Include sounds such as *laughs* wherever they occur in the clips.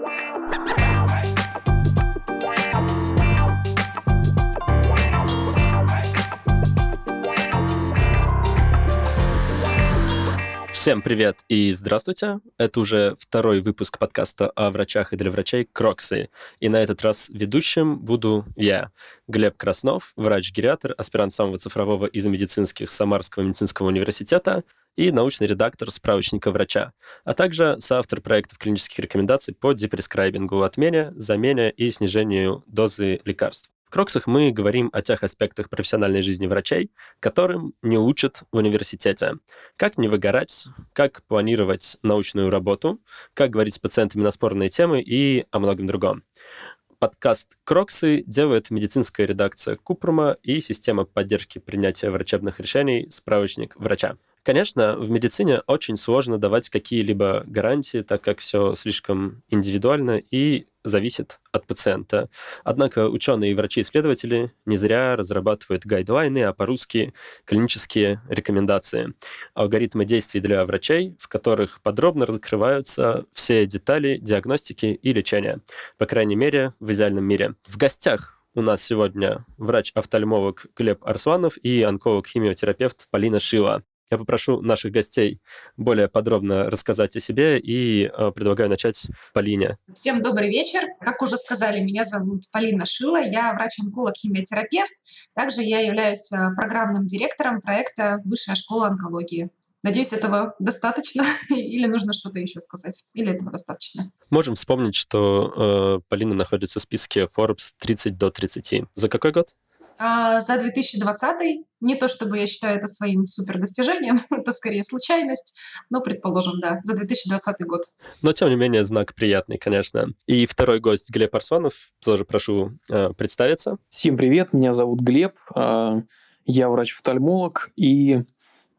Wow. Всем привет и здравствуйте. Это уже второй выпуск подкаста о врачах и для врачей Кроксы. И на этот раз ведущим буду я, Глеб Краснов, врач-гериатр, аспирант самого цифрового из медицинских Самарского медицинского университета и научный редактор справочника врача, а также соавтор проектов клинических рекомендаций по депрескрайбингу, отмене, замене и снижению дозы лекарств. В Кроксах мы говорим о тех аспектах профессиональной жизни врачей, которым не учат в университете. Как не выгорать, как планировать научную работу, как говорить с пациентами на спорные темы и о многом другом. Подкаст «Кроксы» делает медицинская редакция Купрума и система поддержки принятия врачебных решений «Справочник врача». Конечно, в медицине очень сложно давать какие-либо гарантии, так как все слишком индивидуально и зависит от пациента. Однако ученые и врачи-исследователи не зря разрабатывают гайдлайны, а по-русски клинические рекомендации, алгоритмы действий для врачей, в которых подробно раскрываются все детали диагностики и лечения, по крайней мере, в идеальном мире. В гостях у нас сегодня врач-офтальмолог Глеб Арсланов и онколог-химиотерапевт Полина Шила. Я попрошу наших гостей более подробно рассказать о себе и э, предлагаю начать Полине. Всем добрый вечер. Как уже сказали, меня зовут Полина Шила, я врач-онколог, химиотерапевт. Также я являюсь э, программным директором проекта Высшая школа онкологии. Надеюсь, этого достаточно, *laughs* или нужно что-то еще сказать, или этого достаточно. Можем вспомнить, что э, Полина находится в списке Forbes 30 до 30. За какой год? А за 2020 не то чтобы я считаю это своим супер достижением, *laughs* это скорее случайность, но, предположим, да, за 2020 год. Но, тем не менее, знак приятный, конечно. И второй гость Глеб Арсланов, тоже прошу э, представиться. Всем привет, меня зовут Глеб, э, я врач-офтальмолог, и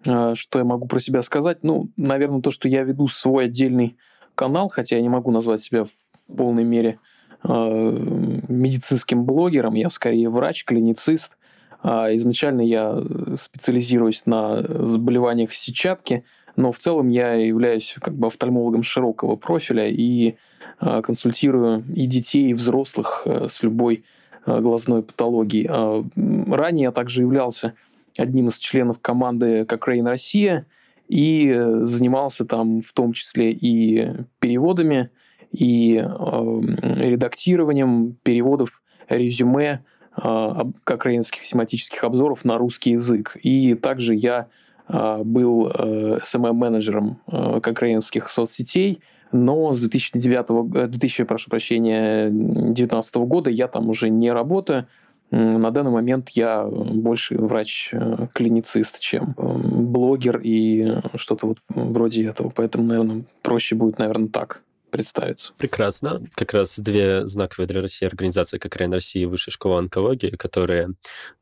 э, что я могу про себя сказать? Ну, наверное, то, что я веду свой отдельный канал, хотя я не могу назвать себя в полной мере – Э, медицинским блогером, я скорее врач, клиницист. А изначально я специализируюсь на заболеваниях сетчатки, но в целом я являюсь как бы офтальмологом широкого профиля и э, консультирую и детей, и взрослых э, с любой глазной патологией. А, ранее я также являлся одним из членов команды Cochrane Россия и занимался там в том числе и переводами и э, редактированием переводов резюме э, кокрейнских семантических обзоров на русский язык. И также я э, был SMM-менеджером э, кокрейнских соцсетей, но с 2009, 2000, прошу прощения, 2019 года я там уже не работаю. На данный момент я больше врач-клиницист, чем блогер и что-то вот вроде этого. Поэтому, наверное, проще будет, наверное, так представиться. Прекрасно. Как раз две знаковые для России организации, как РАН России и Высшая школа онкологии, которые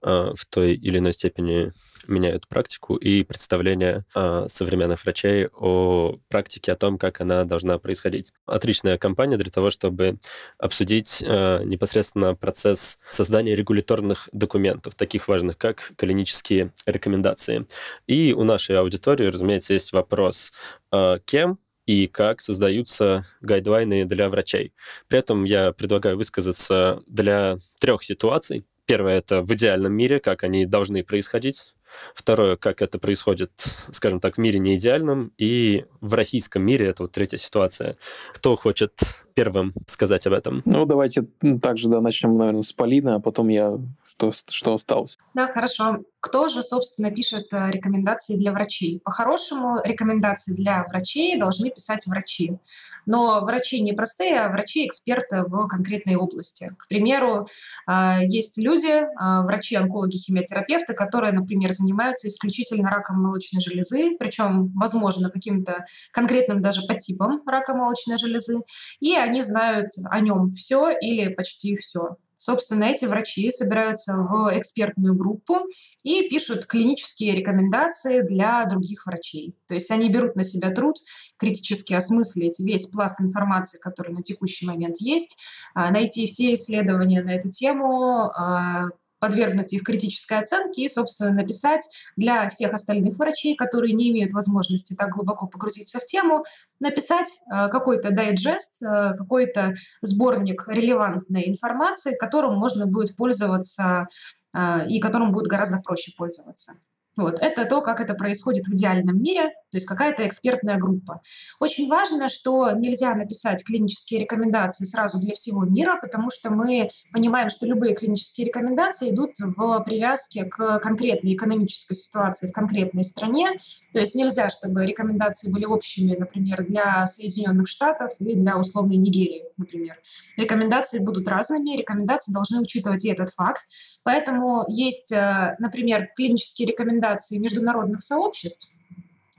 э, в той или иной степени меняют практику и представление э, современных врачей о практике, о том, как она должна происходить. Отличная компания для того, чтобы обсудить э, непосредственно процесс создания регуляторных документов, таких важных, как клинические рекомендации. И у нашей аудитории, разумеется, есть вопрос, э, кем и как создаются гайдлайны для врачей. При этом я предлагаю высказаться для трех ситуаций. Первое — это в идеальном мире, как они должны происходить. Второе, как это происходит, скажем так, в мире не идеальном. И в российском мире это вот третья ситуация. Кто хочет первым сказать об этом? Ну, давайте также, да, начнем, наверное, с Полины, а потом я что, что осталось. Да, хорошо. Кто же, собственно, пишет э, рекомендации для врачей? По-хорошему, рекомендации для врачей должны писать врачи. Но врачи не простые, а врачи-эксперты в конкретной области. К примеру, э, есть люди, э, врачи-онкологи, химиотерапевты, которые, например, занимаются исключительно раком молочной железы, причем, возможно, каким-то конкретным даже подтипом рака молочной железы, и они знают о нем все или почти все. Собственно, эти врачи собираются в экспертную группу и пишут клинические рекомендации для других врачей. То есть они берут на себя труд критически осмыслить весь пласт информации, который на текущий момент есть, а, найти все исследования на эту тему, а, подвергнуть их критической оценке и, собственно, написать для всех остальных врачей, которые не имеют возможности так глубоко погрузиться в тему, написать э, какой-то дайджест, э, какой-то сборник релевантной информации, которым можно будет пользоваться э, и которым будет гораздо проще пользоваться. Вот. Это то, как это происходит в идеальном мире, то есть какая-то экспертная группа. Очень важно, что нельзя написать клинические рекомендации сразу для всего мира, потому что мы понимаем, что любые клинические рекомендации идут в привязке к конкретной экономической ситуации в конкретной стране. То есть нельзя, чтобы рекомендации были общими, например, для Соединенных Штатов и для условной Нигерии, например. Рекомендации будут разными, рекомендации должны учитывать и этот факт. Поэтому есть, э, например, клинические рекомендации рекомендации международных сообществ.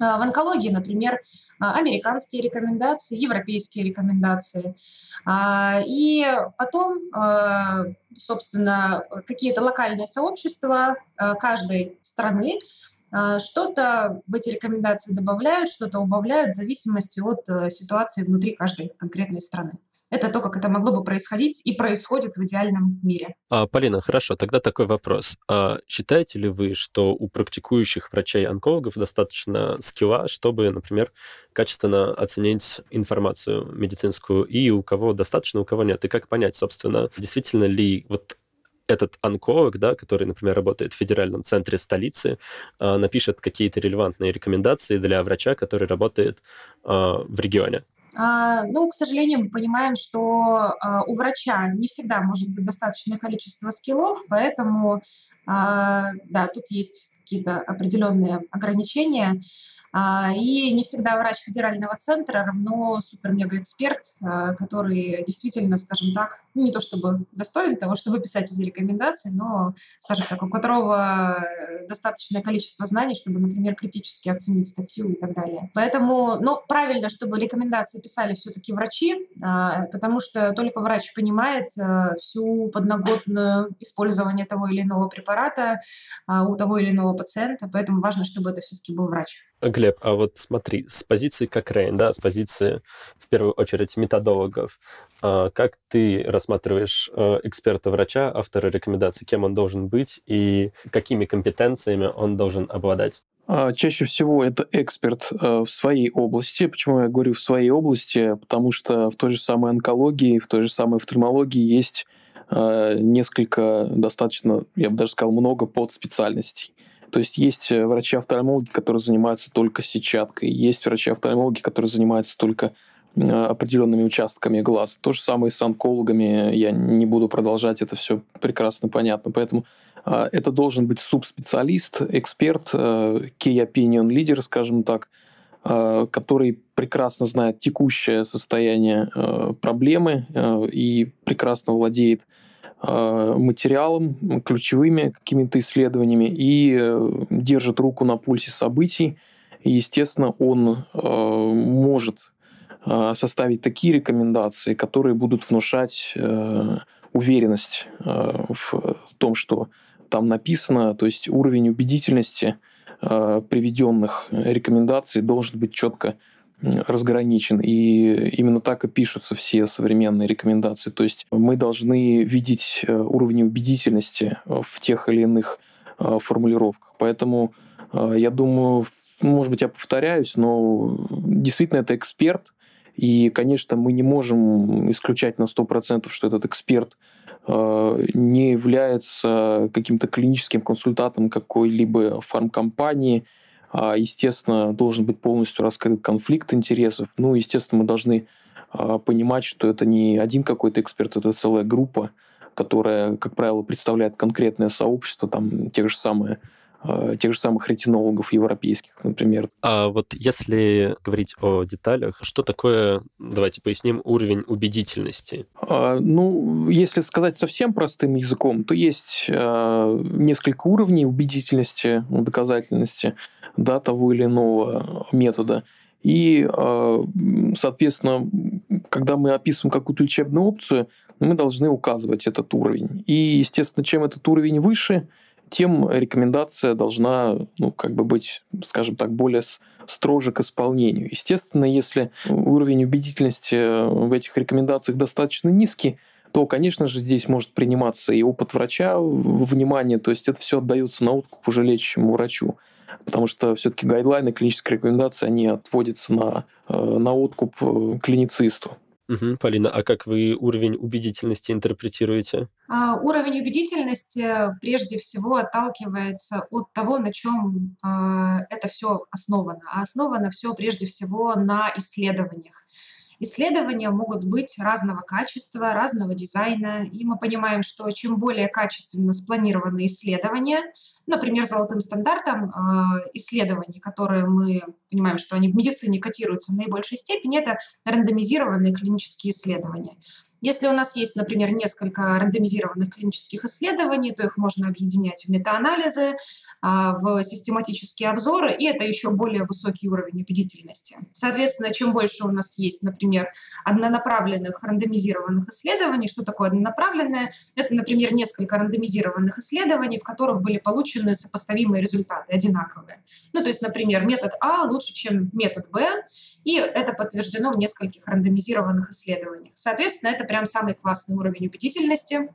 А, в онкологии, например, а, американские рекомендации, европейские рекомендации. А, и потом, собственно, какие-то локальные сообщества каждой страны что-то в эти рекомендации добавляют, что-то убавляют в зависимости от э, ситуации внутри каждой конкретной страны. Это то, как это могло бы происходить и происходит в идеальном мире. А, Полина, хорошо, тогда такой вопрос. А считаете ли вы, что у практикующих врачей-онкологов достаточно скилла, чтобы, например, качественно оценить информацию медицинскую, и у кого достаточно, у кого нет? И как понять, собственно, действительно ли вот этот онколог, да, который, например, работает в федеральном центре столицы, э, напишет какие-то релевантные рекомендации для врача, который работает э, в регионе. А, ну, к сожалению, мы понимаем, что а, у врача не всегда может быть достаточное количество скиллов, поэтому, а, да, тут есть какие-то определенные ограничения. А, и не всегда врач федерального центра равно супер-мега-эксперт, а, который действительно, скажем так, ну, не то чтобы достоин того, чтобы писать эти рекомендации, но, скажем так, у которого достаточное количество знаний, чтобы, например, критически оценить статью и так далее. Поэтому, ну, правильно, чтобы рекомендации писали все-таки врачи, а, потому что только врач понимает всю подноготную использование того или иного препарата у того или иного пациента, поэтому важно, чтобы это все-таки был врач. Глеб, а вот смотри, с позиции как Рейн, да, с позиции, в первую очередь, методологов, а, как ты рассматриваешь а, эксперта-врача, автора рекомендаций, кем он должен быть и какими компетенциями он должен обладать? А, чаще всего это эксперт в своей области. Почему я говорю в своей области? Потому что в той же самой онкологии, в той же самой офтальмологии есть несколько, достаточно, я бы даже сказал, много подспециальностей. То есть есть э, врачи-офтальмологи, которые занимаются только сетчаткой, есть врачи-офтальмологи, которые занимаются только э, определенными участками глаза. То же самое и с онкологами. Я не буду продолжать, это все прекрасно понятно. Поэтому э, это должен быть субспециалист, эксперт, key opinion leader, скажем так, который прекрасно знает текущее состояние проблемы и прекрасно владеет Э, материалом, ключевыми какими-то исследованиями и э, держит руку на пульсе событий. И, естественно, он э, может составить такие рекомендации, которые будут внушать уверенность в том, что там написано, то есть уровень убедительности приведенных рекомендаций должен быть четко разграничен. И именно так и пишутся все современные рекомендации. То есть мы должны видеть э, уровень убедительности э, в тех или иных э, формулировках. Поэтому я думаю, может быть, я повторяюсь, но действительно это эксперт. И, конечно, мы не можем исключать на 100%, что этот эксперт не является каким-то клиническим консультантом какой-либо фармкомпании, естественно, должен быть полностью раскрыт конфликт интересов. Ну, естественно, мы должны а, понимать, что это не один какой-то эксперт, это целая группа, которая, как правило, представляет конкретное сообщество, там, тех же самые тех же самых ретинологов европейских, например. А вот если говорить о деталях, что такое, давайте поясним, уровень убедительности? А, ну, если сказать совсем простым языком, то есть а, несколько уровней убедительности, доказательности да, того или иного метода. И, а, соответственно, когда мы описываем какую-то лечебную опцию, мы должны указывать этот уровень. И, естественно, чем этот уровень выше, тем рекомендация должна ну, как бы быть, скажем так, более строже к исполнению. Естественно, если уровень убедительности в этих рекомендациях достаточно низкий, то, конечно же, здесь может приниматься и опыт врача внимание, то есть это все отдается на откуп уже лечащему врачу. Потому что все-таки гайдлайны, клинические рекомендации, они отводятся на, э, на откуп э, клиницисту. Угу. Полина, а как вы уровень убедительности интерпретируете? А, уровень убедительности прежде всего отталкивается от того, на чем а, это все основано. А основано все прежде всего на исследованиях. Исследования могут быть разного качества, разного дизайна, и мы понимаем, что чем более качественно спланированы исследования, например, золотым стандартом э, исследований, которые мы понимаем, что они в медицине котируются в наибольшей степени, это рандомизированные клинические исследования. Если у нас есть, например, несколько рандомизированных клинических исследований, то их можно объединять в метаанализы, а, в систематические обзоры, и это еще более высокий уровень убедительности. Соответственно, чем больше у нас есть, например, однонаправленных рандомизированных исследований, что такое однонаправленное? Это, например, несколько рандомизированных исследований, в которых были получены сопоставимые результаты, одинаковые. Ну, то есть, например, метод А лучше, чем метод Б, и это подтверждено в нескольких рандомизированных исследованиях. Соответственно, это прям самый классный уровень убедительности.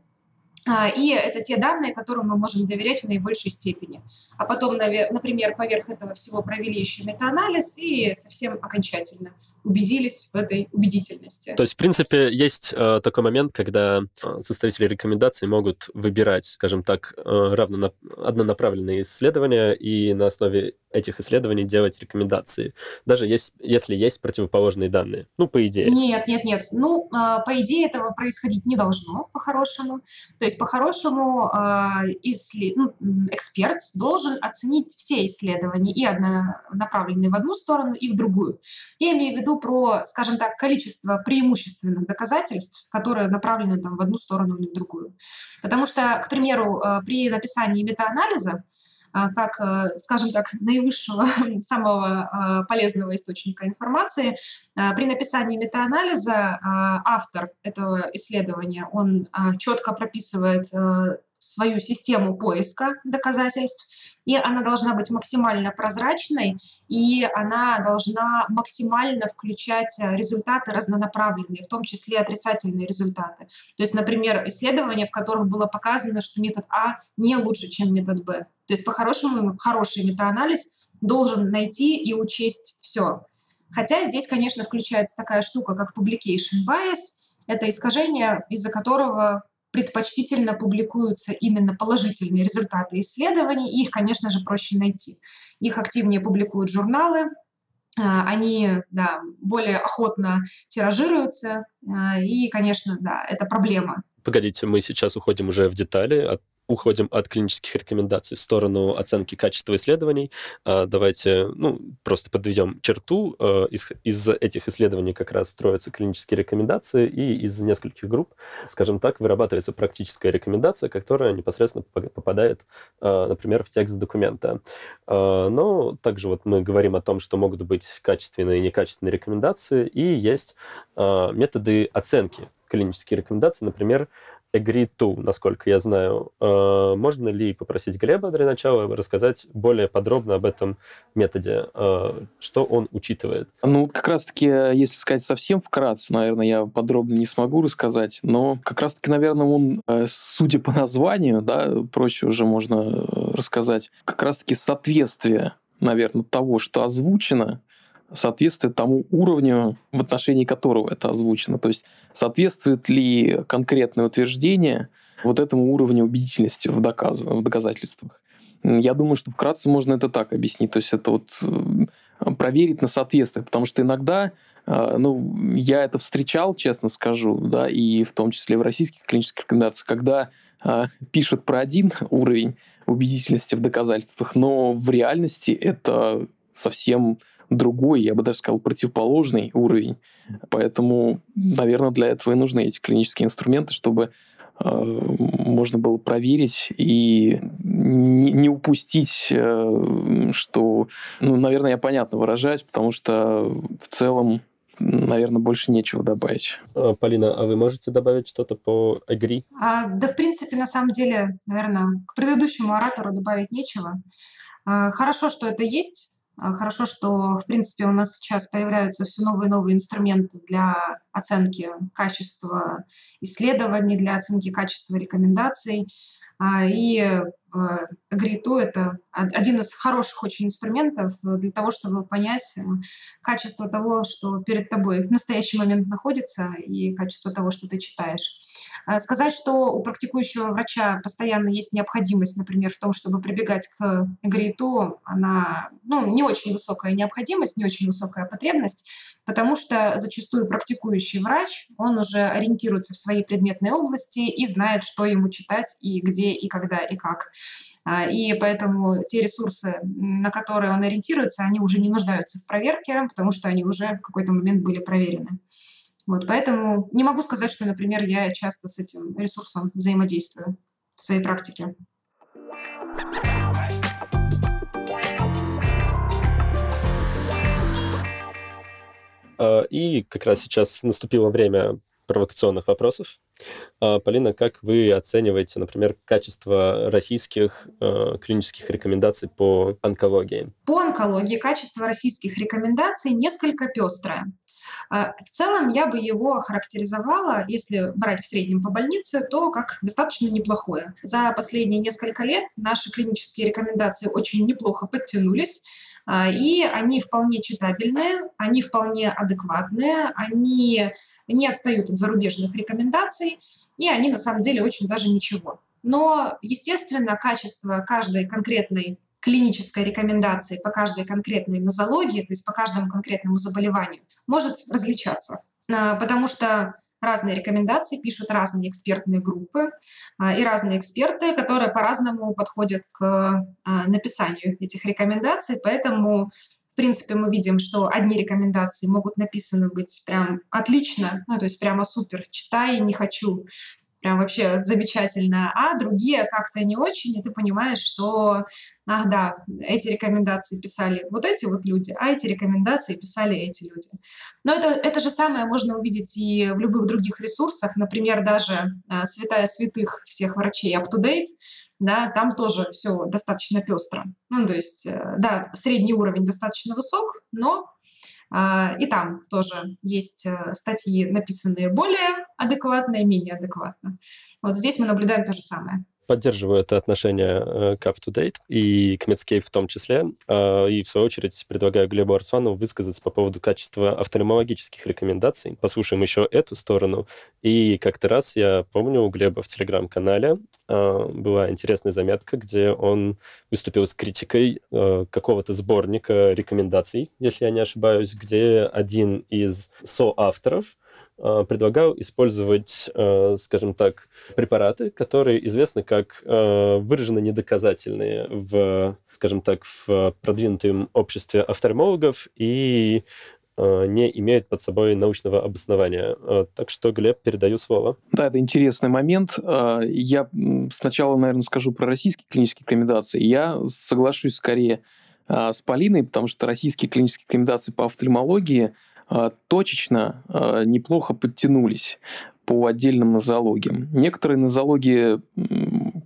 А, и это те данные, которым мы можем доверять в наибольшей степени. А потом, например, поверх этого всего провели еще метаанализ и совсем окончательно убедились в этой убедительности. То есть, в принципе, есть э, такой момент, когда э, составители рекомендаций могут выбирать, скажем так, э, равно однонаправленные исследования и на основе этих исследований делать рекомендации, даже есть, если есть противоположные данные. Ну, по идее. Нет, нет, нет. Ну, э, по идее этого происходить не должно, по-хорошему. То есть, по-хорошему, э, исслед... ну, эксперт должен оценить все исследования, и однонаправленные в одну сторону, и в другую. Я имею в виду про, скажем так, количество преимущественных доказательств, которые направлены там, в одну сторону или в другую. Потому что, к примеру, э, при написании метаанализа а, как, э, скажем так, наивысшего, *laughs* самого а, полезного источника информации. А, при написании метаанализа автор этого исследования, он четко прописывает э, свою систему поиска доказательств, и она должна быть максимально прозрачной, и она должна максимально включать э, результаты разнонаправленные, в том числе отрицательные результаты. То есть, например, исследования, в которых было показано, что метод А не лучше, чем метод Б. То есть, по-хорошему, хороший метаанализ должен найти и учесть все. Хотя здесь, конечно, включается такая штука, как publication bias. Это искажение, из-за которого предпочтительно публикуются именно положительные результаты исследований, и их, конечно же, проще найти. Их активнее публикуют журналы, а, они да, более охотно тиражируются, а, и, конечно, да, это проблема. Погодите, мы сейчас уходим уже в детали от уходим от клинических рекомендаций в сторону оценки качества исследований. А, давайте ну, просто подведем черту. А, из, из этих исследований как раз строятся клинические рекомендации, и из нескольких групп, скажем так, вырабатывается практическая рекомендация, которая непосредственно попадает, а, например, в текст документа. Но также вот мы говорим о том, что могут быть качественные и некачественные рекомендации, и есть методы оценки клинические рекомендации, например, Agree to, насколько я знаю. Э, можно ли попросить Глеба для начала рассказать более подробно об этом методе, э, что он учитывает? Ну, как раз-таки, если сказать совсем вкратце, наверное, я подробно не смогу рассказать, но как раз-таки, наверное, он, э, судя по названию, да, проще уже можно рассказать, как раз-таки соответствие, наверное, того, что озвучено, соответствует тому уровню, в отношении которого это озвучено. То есть соответствует ли конкретное утверждение вот этому уровню убедительности в, доказ... в доказательствах. Я думаю, что вкратце можно это так объяснить. То есть это вот э, проверить на соответствие, потому что иногда, э, ну, я это встречал, честно скажу, да, и в том числе в российских клинических рекомендациях, когда э, пишут про один *laughs* уровень убедительности в доказательствах, но в реальности это совсем другой, я бы даже сказал, противоположный уровень. Поэтому, наверное, для этого и нужны эти клинические инструменты, чтобы э, можно было проверить и не, не упустить, э, что, ну, наверное, я понятно выражаюсь, потому что в целом наверное, больше нечего добавить. А, Полина, а вы можете добавить что-то по Agree? А, да, в принципе, на самом деле, наверное, к предыдущему оратору добавить нечего. А, хорошо, что это есть, хорошо, что, в принципе, у нас сейчас появляются все новые и новые инструменты для оценки качества исследований, для оценки качества рекомендаций. А, и Гриту — это один из хороших очень инструментов для того, чтобы понять э, качество того, что перед тобой в настоящий момент находится, и качество того, что ты читаешь. А, сказать, что у практикующего врача постоянно есть необходимость, например, в том, чтобы прибегать к эгриту, она ну, не очень высокая необходимость, не очень высокая потребность, потому что зачастую практикующий врач, он уже ориентируется в своей предметной области и знает, что ему читать и где, и когда, и как. А, и поэтому те ресурсы, на которые он ориентируется, они уже не нуждаются в проверке, потому что они уже в какой-то момент были проверены. Вот, поэтому не могу сказать, что, например, я часто с этим ресурсом взаимодействую в своей практике. А, и как раз сейчас наступило время провокационных вопросов. А, Полина, как вы оцениваете, например, качество российских э, клинических рекомендаций по онкологии? По онкологии качество российских рекомендаций несколько пестрое. А, в целом я бы его характеризовала, если брать в среднем по больнице, то как достаточно неплохое. За последние несколько лет наши клинические рекомендации очень неплохо подтянулись. А, и они вполне читабельные, они вполне адекватные, они не отстают от зарубежных рекомендаций, и они на самом деле очень даже ничего. Но, естественно, качество каждой конкретной клинической рекомендации по каждой конкретной нозологии, то есть по каждому конкретному заболеванию, может различаться. А, потому что разные рекомендации пишут разные экспертные группы а, и разные эксперты, которые по-разному подходят к а, написанию этих рекомендаций. Поэтому в принципе, мы видим, что одни рекомендации могут написаны быть прям отлично, ну, то есть прямо супер, читай, не хочу, прям вообще замечательно, а другие как-то не очень, и ты понимаешь, что, ах да, эти рекомендации писали вот эти вот люди, а эти рекомендации писали эти люди. Но это, это же самое можно увидеть и в любых других ресурсах, например, даже а, святая святых всех врачей UpToDate, да, там тоже все достаточно пестро. Ну, то есть, э, да, средний уровень достаточно высок, но и там тоже есть э, статьи, написанные более адекватно и менее адекватно. Вот здесь мы наблюдаем то же самое поддерживаю это отношение э, к UpToDate и к Medscape в том числе. А, и, в свою очередь, предлагаю Глебу Арсвану высказаться по поводу качества офтальмологических рекомендаций. Послушаем еще эту сторону. И как-то раз, я помню, у Глеба в Телеграм-канале а, была интересная заметка, где он выступил с критикой а, какого-то сборника рекомендаций, если я не ошибаюсь, где один из соавторов Э, предлагал использовать, э, скажем так, препараты, которые известны как э, выраженно недоказательные в, скажем так, в продвинутом обществе офтальмологов и не имеют под собой научного обоснования. Так что, Глеб, передаю слово. Да, это интересный момент. Я сначала, наверное, скажу про российские клинические рекомендации. Я соглашусь скорее с Полиной, потому что российские клинические рекомендации по офтальмологии точечно а, неплохо подтянулись по отдельным нозологиям. Некоторые нозологии,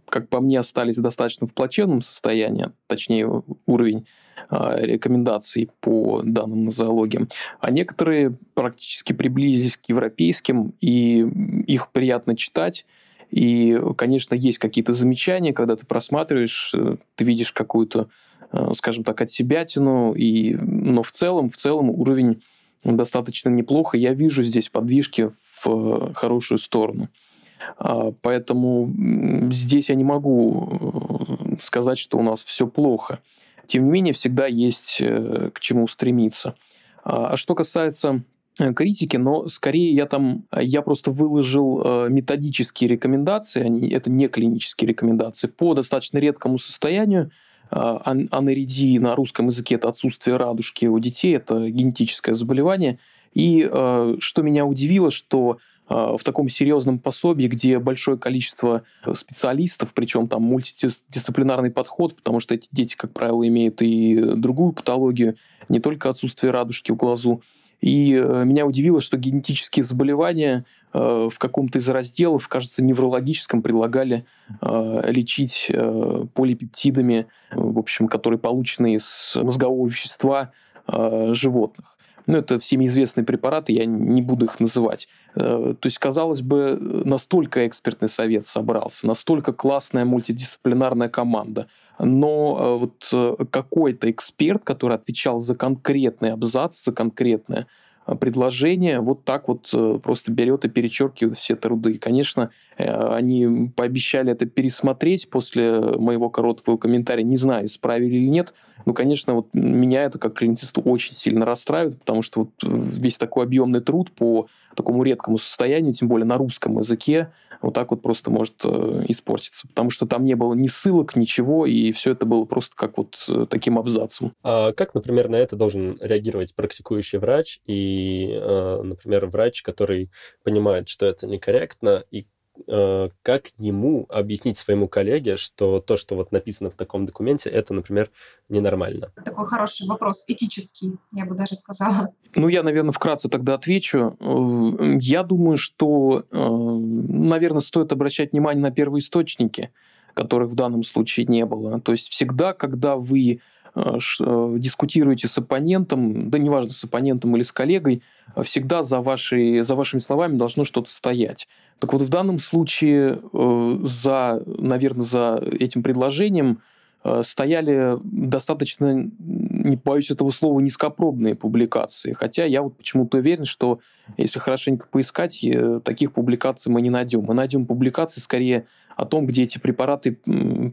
как по мне, остались достаточно в плачевном состоянии, точнее уровень а, рекомендаций по данным нозологиям, а некоторые практически приблизились к европейским, и их приятно читать. И, конечно, есть какие-то замечания, когда ты просматриваешь, э, ты видишь какую-то, э, скажем так, отсебятину, и... но в целом, в целом уровень достаточно неплохо. Я вижу здесь подвижки в э, хорошую сторону. А, поэтому здесь я не могу э, сказать, что у нас все плохо. Тем не менее, всегда есть э, к чему стремиться. А, а что касается критики, но скорее я там, я просто выложил методические рекомендации, они, это не клинические рекомендации, по достаточно редкому состоянию, аноридии на русском языке это отсутствие радужки у детей, это генетическое заболевание. И а, что меня удивило, что а, в таком серьезном пособии, где большое количество специалистов, причем там мультидисциплинарный подход, потому что эти дети, как правило, имеют и другую патологию, не только отсутствие радужки в глазу. И меня удивило, что генетические заболевания в каком-то из разделов, кажется, неврологическом, предлагали лечить полипептидами, в общем, которые получены из мозгового вещества животных. Ну, это всеми известные препараты, я не буду их называть. Э, то есть, казалось бы, настолько экспертный совет собрался, настолько классная мультидисциплинарная команда, но э, вот э, какой-то эксперт, который отвечал за конкретный абзац, за конкретное предложение вот так вот просто берет и перечеркивает все труды. Конечно, они пообещали это пересмотреть после моего короткого комментария. Не знаю, исправили или нет, ну, конечно, вот меня это как клиентисту очень сильно расстраивает, потому что вот э, весь такой объемный труд по такому редкому состоянию, тем более на русском языке, вот так вот просто может э, испортиться, потому что там не было ни ссылок, ничего, и все это было просто как вот э, таким абзацем. А как, например, на это должен реагировать практикующий врач и, э, например, врач, который понимает, что это некорректно, и как ему объяснить своему коллеге, что то, что вот написано в таком документе, это, например, ненормально? Такой хороший вопрос, этический, я бы даже сказала. Ну, я, наверное, вкратце тогда отвечу. Э, я думаю, что, э, наверное, стоит обращать внимание на первоисточники, которых в данном случае не было. То есть всегда, когда вы дискутируете с оппонентом, да неважно, с оппонентом или с коллегой, всегда за, вашей, за вашими словами должно что-то стоять. Так вот, в данном случае э, за, наверное, за этим предложением э, стояли достаточно, не боюсь этого слова, низкопробные публикации. Хотя я вот почему-то уверен, что если хорошенько поискать, э, таких публикаций мы не найдем. Мы найдем публикации скорее о том, где эти препараты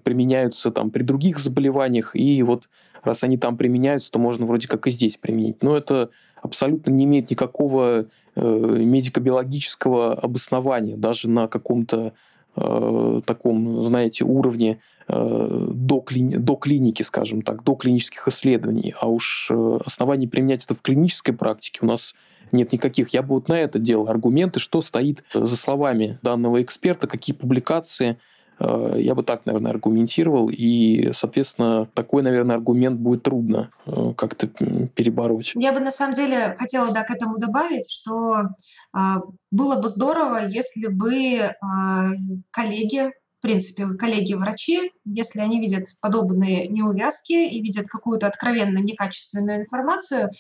применяются там, при других заболеваниях, и вот раз они там применяются, то можно вроде как и здесь применить. Но это абсолютно не имеет никакого э, медико-биологического обоснования, даже на каком-то э, таком, знаете, уровне э, до, клини- до клиники, скажем так, до клинических исследований. А уж э, оснований применять это в клинической практике у нас нет никаких. Я бы вот на это делал аргументы, что стоит за словами данного эксперта, какие публикации – я бы так, наверное, аргументировал, и, соответственно, такой, наверное, аргумент будет трудно э, как-то перебороть. Я бы, на самом деле, хотела да, к этому добавить, что а, было бы здорово, если бы а, коллеги в принципе, коллеги-врачи, если они видят подобные неувязки и видят какую-то откровенно некачественную информацию,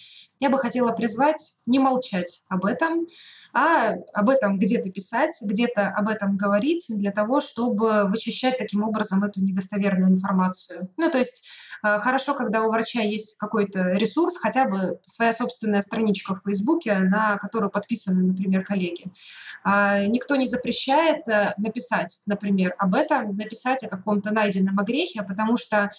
я бы хотела призвать не молчать об этом, а об этом где-то писать, где-то об этом говорить для того, чтобы вычищать таким образом эту недостоверную информацию. Ну, то есть э, хорошо, когда у врача есть какой-то ресурс, хотя бы своя собственная страничка в Фейсбуке, на которую подписаны, например, коллеги. А, никто не запрещает э, написать, например, об этом, написать о каком-то найденном огрехе, потому что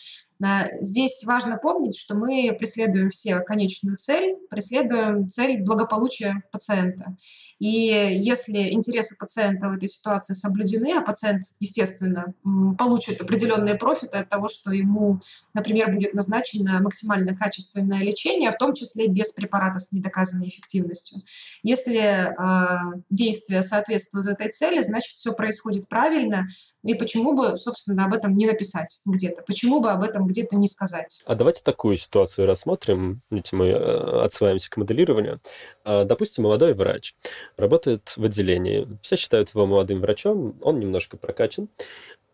Здесь важно помнить, что мы преследуем все конечную цель, преследуем цель благополучия пациента. И если интересы пациента в этой ситуации соблюдены, а пациент, естественно, получит определенные профиты от того, что ему, например, будет назначено максимально качественное лечение, в том числе без препаратов с недоказанной эффективностью. Если э, действия соответствуют этой цели, значит, все происходит правильно, и почему бы, собственно, об этом не написать где-то? Почему бы об этом где-то не сказать? А давайте такую ситуацию рассмотрим. Видите, мы э, отсылаемся к моделированию. А, допустим, молодой врач работает в отделении. Все считают его молодым врачом, он немножко прокачан.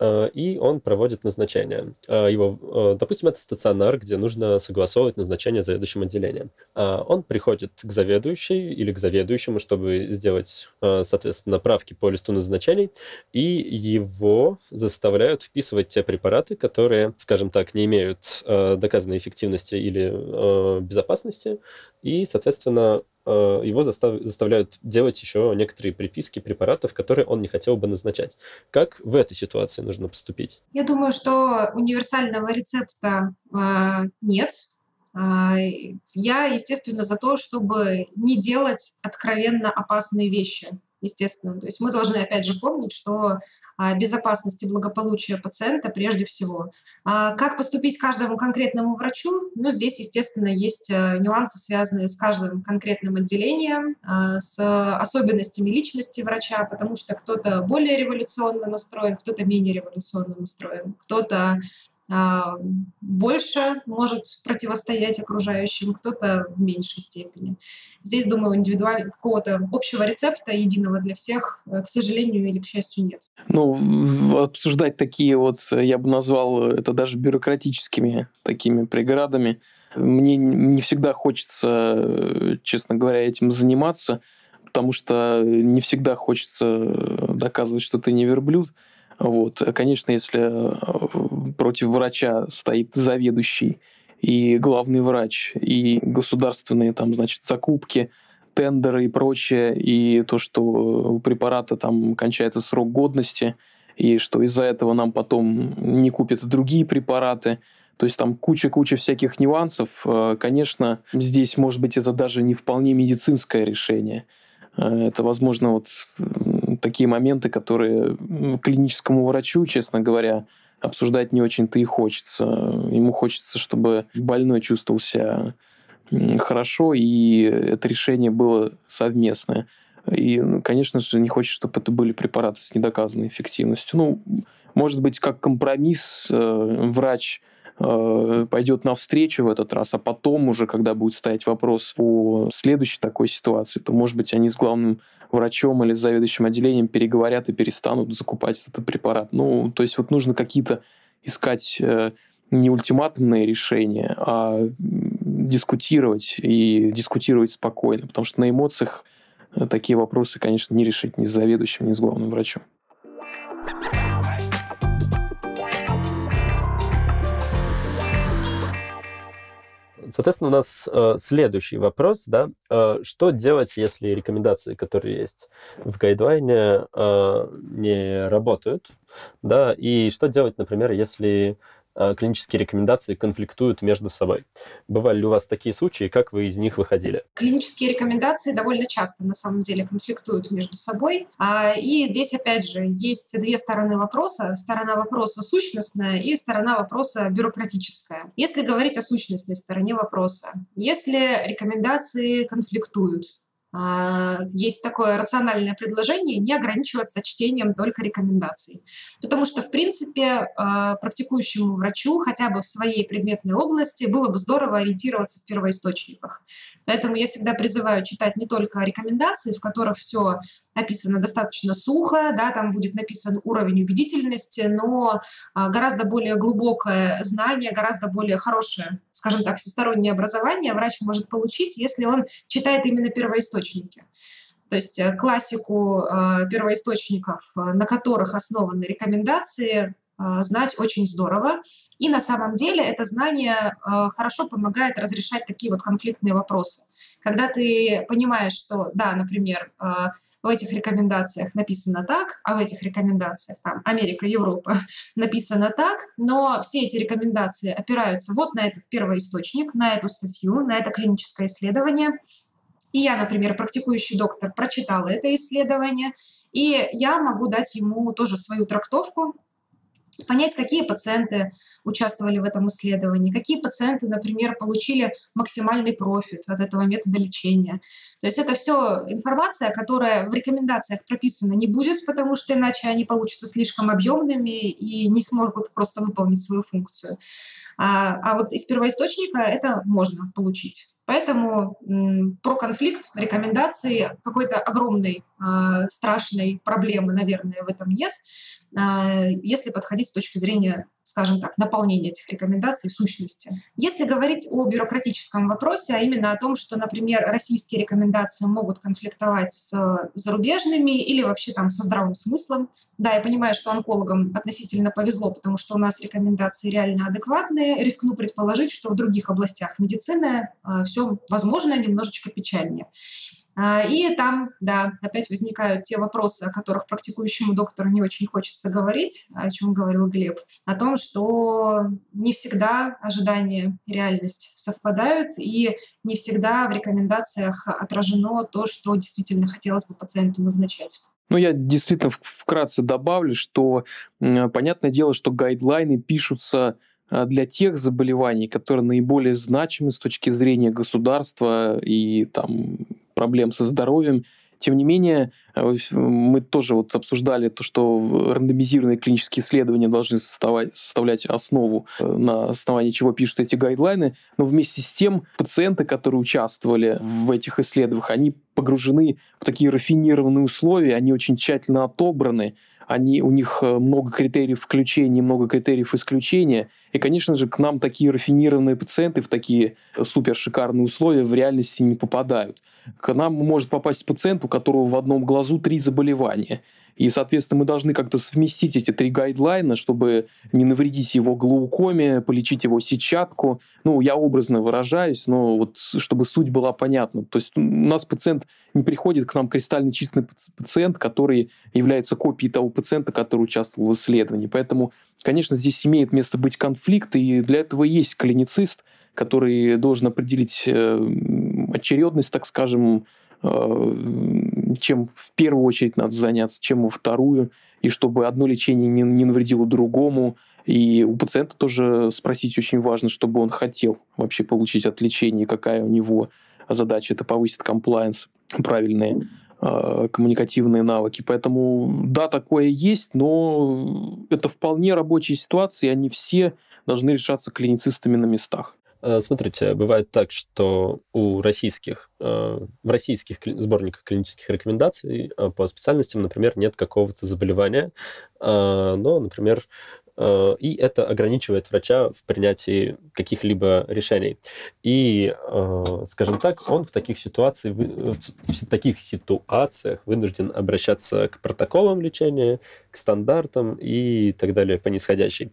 Э, и он проводит назначение. Э, его, э, допустим, это стационар, где нужно согласовывать назначение заведующим отделением. Он приходит к заведующей или к заведующему, чтобы сделать, соответственно, правки по листу назначений, и его заставляют вписывать те препараты, которые, скажем так, не имеют доказанной эффективности или безопасности, и, соответственно, его застав, заставляют делать еще некоторые приписки препаратов, которые он не хотел бы назначать. Как в этой ситуации нужно поступить? Я думаю, что универсального рецепта э, нет. Э, я, естественно, за то, чтобы не делать откровенно опасные вещи естественно. То есть мы должны, опять же, помнить, что а, безопасность и благополучие пациента прежде всего. А как поступить каждому конкретному врачу? Ну, здесь, естественно, есть э, нюансы, связанные с каждым конкретным отделением, а, с особенностями личности врача, потому что кто-то более революционно настроен, кто-то менее революционно настроен, кто-то больше может противостоять окружающим, кто-то в меньшей степени. Здесь, думаю, индивидуально какого-то общего рецепта единого для всех, э, к сожалению или к счастью, нет. Ну, обсуждать такие вот, я бы назвал это даже бюрократическими такими преградами. Мне не всегда хочется, честно говоря, этим заниматься, потому что не всегда хочется доказывать, что ты не верблюд. Вот. Конечно, если э, против врача стоит заведующий и главный врач, и государственные там, значит, закупки, тендеры и прочее, и то, что у препарата там кончается срок годности, и что из-за этого нам потом не купят другие препараты, то есть там куча-куча всяких нюансов. Э, конечно, здесь, может быть, это даже не вполне медицинское решение. Э, это, возможно, вот такие моменты, которые клиническому врачу, честно говоря, обсуждать не очень-то и хочется. Ему хочется, чтобы больной чувствовал себя хорошо, и это решение было совместное. И, ну, конечно же, не хочется, чтобы это были препараты с недоказанной эффективностью. Ну, может быть, как компромисс э, врач э, пойдет навстречу в этот раз, а потом уже, когда будет стоять вопрос о следующей такой ситуации, то, может быть, они с главным врачом или с заведующим отделением переговорят и перестанут закупать этот препарат. Ну, то есть вот нужно какие-то искать э, не ультиматумные решения, а дискутировать и дискутировать спокойно, потому что на эмоциях э, такие вопросы, конечно, не решить ни с заведующим, ни с главным врачом. Соответственно, у нас э, следующий вопрос, да, э, что делать, если рекомендации, которые есть в гайдлайне, э, не работают, да, и что делать, например, если клинические рекомендации конфликтуют между собой. Бывали ли у вас такие случаи, как вы из них выходили? Клинические рекомендации довольно часто, на самом деле, конфликтуют между собой. А, и здесь, опять же, есть две стороны вопроса. Сторона вопроса сущностная и сторона вопроса бюрократическая. Если говорить о сущностной стороне вопроса, если рекомендации конфликтуют, есть такое рациональное предложение не ограничиваться чтением только рекомендаций. Потому что, в принципе, а, практикующему врачу хотя бы в своей предметной области было бы здорово ориентироваться в первоисточниках. Поэтому я всегда призываю читать не только рекомендации, в которых все написано достаточно сухо, да, там будет написан уровень убедительности, но а, гораздо более глубокое знание, гораздо более хорошее, скажем так, всестороннее образование врач может получить, если он читает именно первоисточники. То есть э, классику э, первоисточников, э, на которых основаны рекомендации, знать очень здорово. И на самом деле это знание хорошо помогает разрешать такие вот конфликтные вопросы. Когда ты понимаешь, что, да, например, а, в этих рекомендациях написано так, а в этих рекомендациях, там, Америка, Европа, *laughs* написано так, но все эти рекомендации опираются вот на этот первоисточник, на эту статью, на это клиническое исследование, и я, например, практикующий доктор, прочитала это исследование, и я могу дать ему тоже свою трактовку, понять, какие пациенты участвовали в этом исследовании, какие пациенты, например, получили максимальный профит от этого метода лечения. То есть это все информация, которая в рекомендациях прописана не будет, потому что иначе они получатся слишком объемными и не смогут просто выполнить свою функцию. А, а вот из первоисточника это можно получить. Поэтому про конфликт рекомендации какой-то огромной, страшной проблемы, наверное, в этом нет. А, если подходить с точки зрения, скажем так, наполнения этих рекомендаций сущности. Если говорить о бюрократическом вопросе, а именно о том, что, например, российские рекомендации могут конфликтовать с зарубежными или вообще там со здравым смыслом, да, я понимаю, что онкологам относительно повезло, потому что у нас рекомендации реально адекватные. Рискну предположить, что в других областях медицины а, все возможно немножечко печальнее. А, и там, да, опять возникают те вопросы, о которых практикующему доктору не очень хочется говорить, о чем говорил Глеб, о том, что не всегда ожидания и реальность совпадают, и не всегда в рекомендациях отражено то, что действительно хотелось бы пациенту назначать. Ну, я действительно вкратце добавлю, что понятное дело, что гайдлайны пишутся а, для тех заболеваний, которые наиболее значимы с точки зрения государства и там проблем со здоровьем. Тем не менее, Мы тоже вот обсуждали то, что рандомизированные клинические исследования должны составлять, основу, на основании чего пишут эти гайдлайны. Но вместе с тем пациенты, которые участвовали в этих исследованиях, они погружены в такие рафинированные условия, они очень тщательно отобраны, они, у них э, много критериев включения, много критериев исключения. И, конечно же, к нам такие рафинированные пациенты в такие э, супер шикарные условия в реальности не попадают. К нам может попасть пациент, у которого в одном глазу три заболевания. И, соответственно, мы должны как-то совместить эти три гайдлайна, чтобы не навредить его глаукоме, полечить его сетчатку. Ну, я образно выражаюсь, но вот чтобы суть была понятна. То есть у нас пациент не приходит к нам кристально чистый пациент, который является копией того пациента, который участвовал в исследовании. Поэтому, конечно, здесь имеет место быть конфликт, и для этого есть клиницист, который должен определить э, очередность, так скажем, э, чем в первую очередь надо заняться, чем во вторую, и чтобы одно лечение не, не навредило другому. И у пациента тоже спросить очень важно, чтобы он хотел вообще получить от лечения, какая у него задача, это повысит комплайенс, правильные э, коммуникативные навыки. Поэтому да, такое есть, но это вполне рабочие ситуации, они все должны решаться клиницистами на местах. Э, смотрите, бывает так, что у российских, э, в российских сборниках клинических рекомендаций э, по специальностям, например, нет какого-то заболевания, но, например, и это ограничивает врача в принятии каких-либо решений. И, скажем так, он в таких, ситуациях, в таких ситуациях вынужден обращаться к протоколам лечения, к стандартам и так далее по нисходящей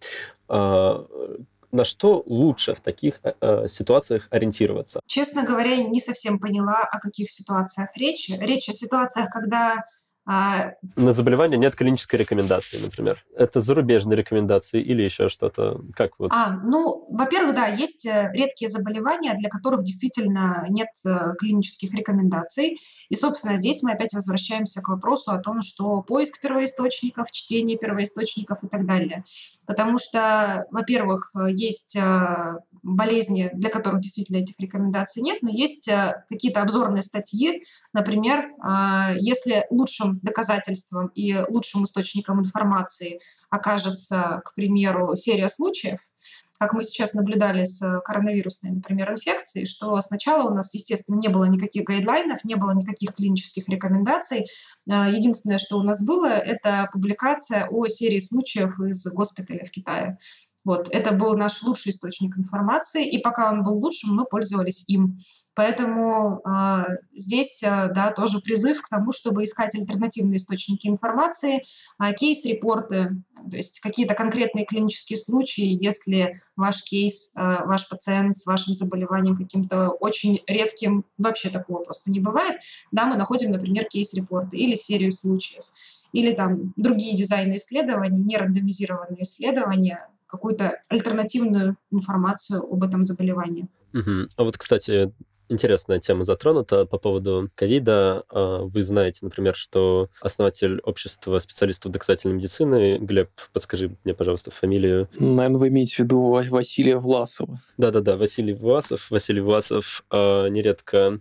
на что лучше в таких э, э, ситуациях ориентироваться? Честно говоря, не совсем поняла, о каких ситуациях речь. Речь о ситуациях, когда а... На заболевание нет клинической рекомендации, например. Это зарубежные рекомендации или еще что-то? Как вот? А, ну, во-первых, да, есть э, редкие заболевания, для которых действительно нет э, клинических рекомендаций. И, собственно, здесь мы опять возвращаемся к вопросу о том, что поиск первоисточников, чтение первоисточников и так далее. Потому что, во-первых, э, есть болезни, для которых действительно этих рекомендаций нет, но есть какие-то обзорные статьи, например, если лучшим доказательством и лучшим источником информации окажется, к примеру, серия случаев, как мы сейчас наблюдали с коронавирусной, например, инфекцией, что сначала у нас, естественно, не было никаких гайдлайнов, не было никаких клинических рекомендаций. Э, единственное, что у нас было, это публикация о серии случаев из госпиталя в Китае. Вот, это был наш лучший источник информации, и пока он был лучшим, мы пользовались им. Поэтому э, здесь, э, да, тоже призыв к тому, чтобы искать альтернативные источники информации, э, кейс-репорты, то есть какие-то конкретные клинические случаи, если ваш кейс, э, ваш пациент с вашим заболеванием каким-то очень редким, вообще такого просто не бывает, да, мы находим, например, кейс-репорты или серию случаев, или там другие дизайны исследований, не рандомизированные исследования, какую-то альтернативную информацию об этом заболевании. Угу. А вот, кстати, интересная тема затронута по поводу ковида. А, вы знаете, например, что основатель общества специалистов доказательной медицины, Глеб, подскажи мне, пожалуйста, фамилию. Наверное, вы имеете в виду Василия Власова. Да-да-да, Василий Власов. Василий Власов э, нередко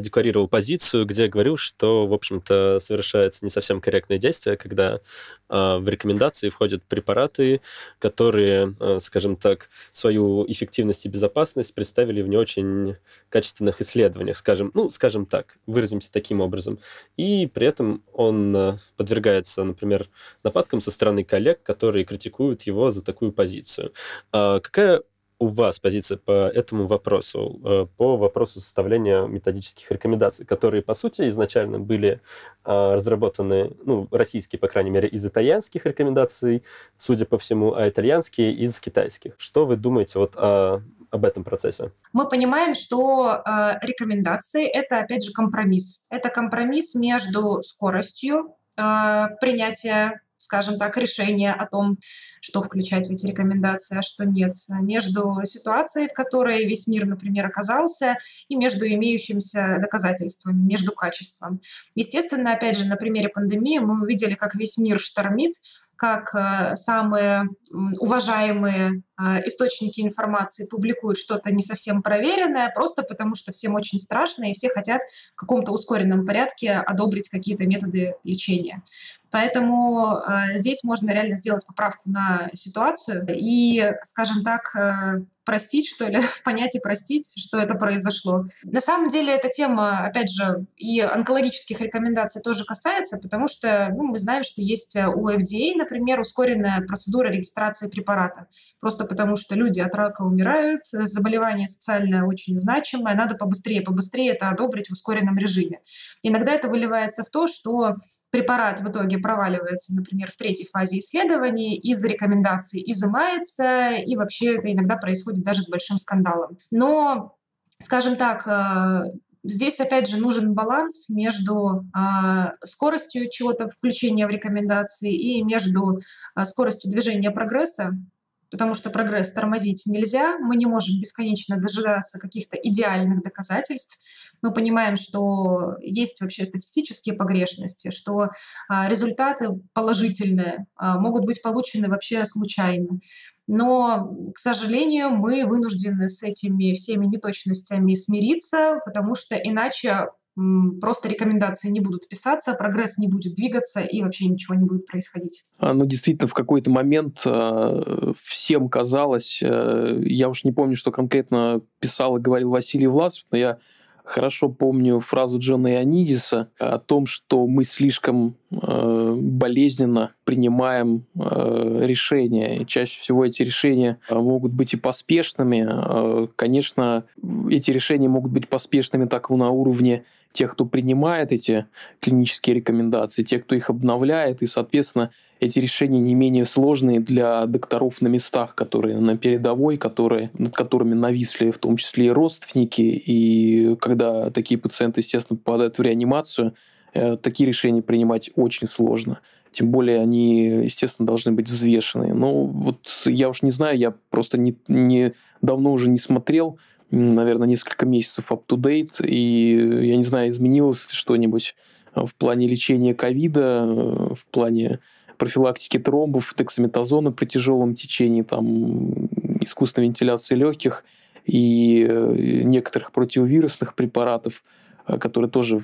декларировал позицию, где говорил, что, в общем-то, совершается не совсем корректное действие, когда э, в рекомендации входят препараты, которые, э, скажем так, свою эффективность и безопасность представили в не очень качественных исследованиях, скажем, ну, скажем так, выразимся таким образом. И при этом он э, подвергается, например, нападкам со стороны коллег, которые критикуют его за такую позицию. А какая у вас позиция по этому вопросу, э, по вопросу составления методических рекомендаций, которые, по сути, изначально были а, разработаны, ну, российские, по крайней мере, из итальянских рекомендаций, судя по всему, а итальянские из китайских. Что вы думаете вот о, об этом процессе? Мы понимаем, что э, рекомендации — это, опять же, компромисс. Это компромисс между скоростью э, принятия скажем так, решение о том, что включать в эти рекомендации, а что нет, между ситуацией, в которой весь мир, например, оказался, и между имеющимися доказательствами, между качеством. Естественно, опять же, на примере пандемии мы увидели, как весь мир штормит, как э, самые уважаемые э, источники информации публикуют что-то не совсем проверенное, просто потому что всем очень страшно, и все хотят в каком-то ускоренном порядке одобрить какие-то методы лечения. Поэтому э, здесь можно реально сделать поправку на ситуацию и, скажем так, простить, что ли, *laughs* понять и простить, что это произошло. На самом деле эта тема, опять же, и онкологических рекомендаций тоже касается, потому что ну, мы знаем, что есть у FDA, например, ускоренная процедура регистрации препарата. Просто потому что люди от рака умирают, заболевание социально очень значимое, надо побыстрее, побыстрее это одобрить в ускоренном режиме. Иногда это выливается в то, что препарат в итоге проваливается, например, в третьей фазе исследований, из рекомендаций изымается, и вообще это иногда происходит даже с большим скандалом. Но, скажем так, э, Здесь, опять же, нужен баланс между э, скоростью чего-то включения в рекомендации и между э, скоростью движения прогресса потому что прогресс тормозить нельзя, мы не можем бесконечно дожидаться каких-то идеальных доказательств. Мы понимаем, что есть вообще статистические погрешности, что а, результаты положительные а, могут быть получены вообще случайно. Но, к сожалению, мы вынуждены с этими всеми неточностями смириться, потому что иначе просто рекомендации не будут писаться, прогресс не будет двигаться и вообще ничего не будет происходить. А, ну, действительно, в какой-то момент э, всем казалось, э, я уж не помню, что конкретно писал и говорил Василий Власов, но я хорошо помню фразу Джона Ионидиса о том, что мы слишком э, болезненно принимаем э, решения. И чаще всего эти решения э, могут быть и поспешными. Э, конечно, эти решения могут быть поспешными так на уровне тех, кто принимает эти клинические рекомендации, тех, кто их обновляет, и, соответственно, эти решения не менее сложные для докторов на местах, которые на передовой, которые, над которыми нависли в том числе и родственники. И когда такие пациенты, естественно, попадают в реанимацию, э, такие решения принимать очень сложно. Тем более они, естественно, должны быть взвешены. Но вот я уж не знаю, я просто не, не давно уже не смотрел наверное, несколько месяцев up-to-date, и я не знаю, изменилось ли что-нибудь в плане лечения ковида, э, в плане профилактики тромбов, дексаметазона при тяжелом течении, там, искусственной вентиляции легких и э, некоторых противовирусных препаратов, э, которые тоже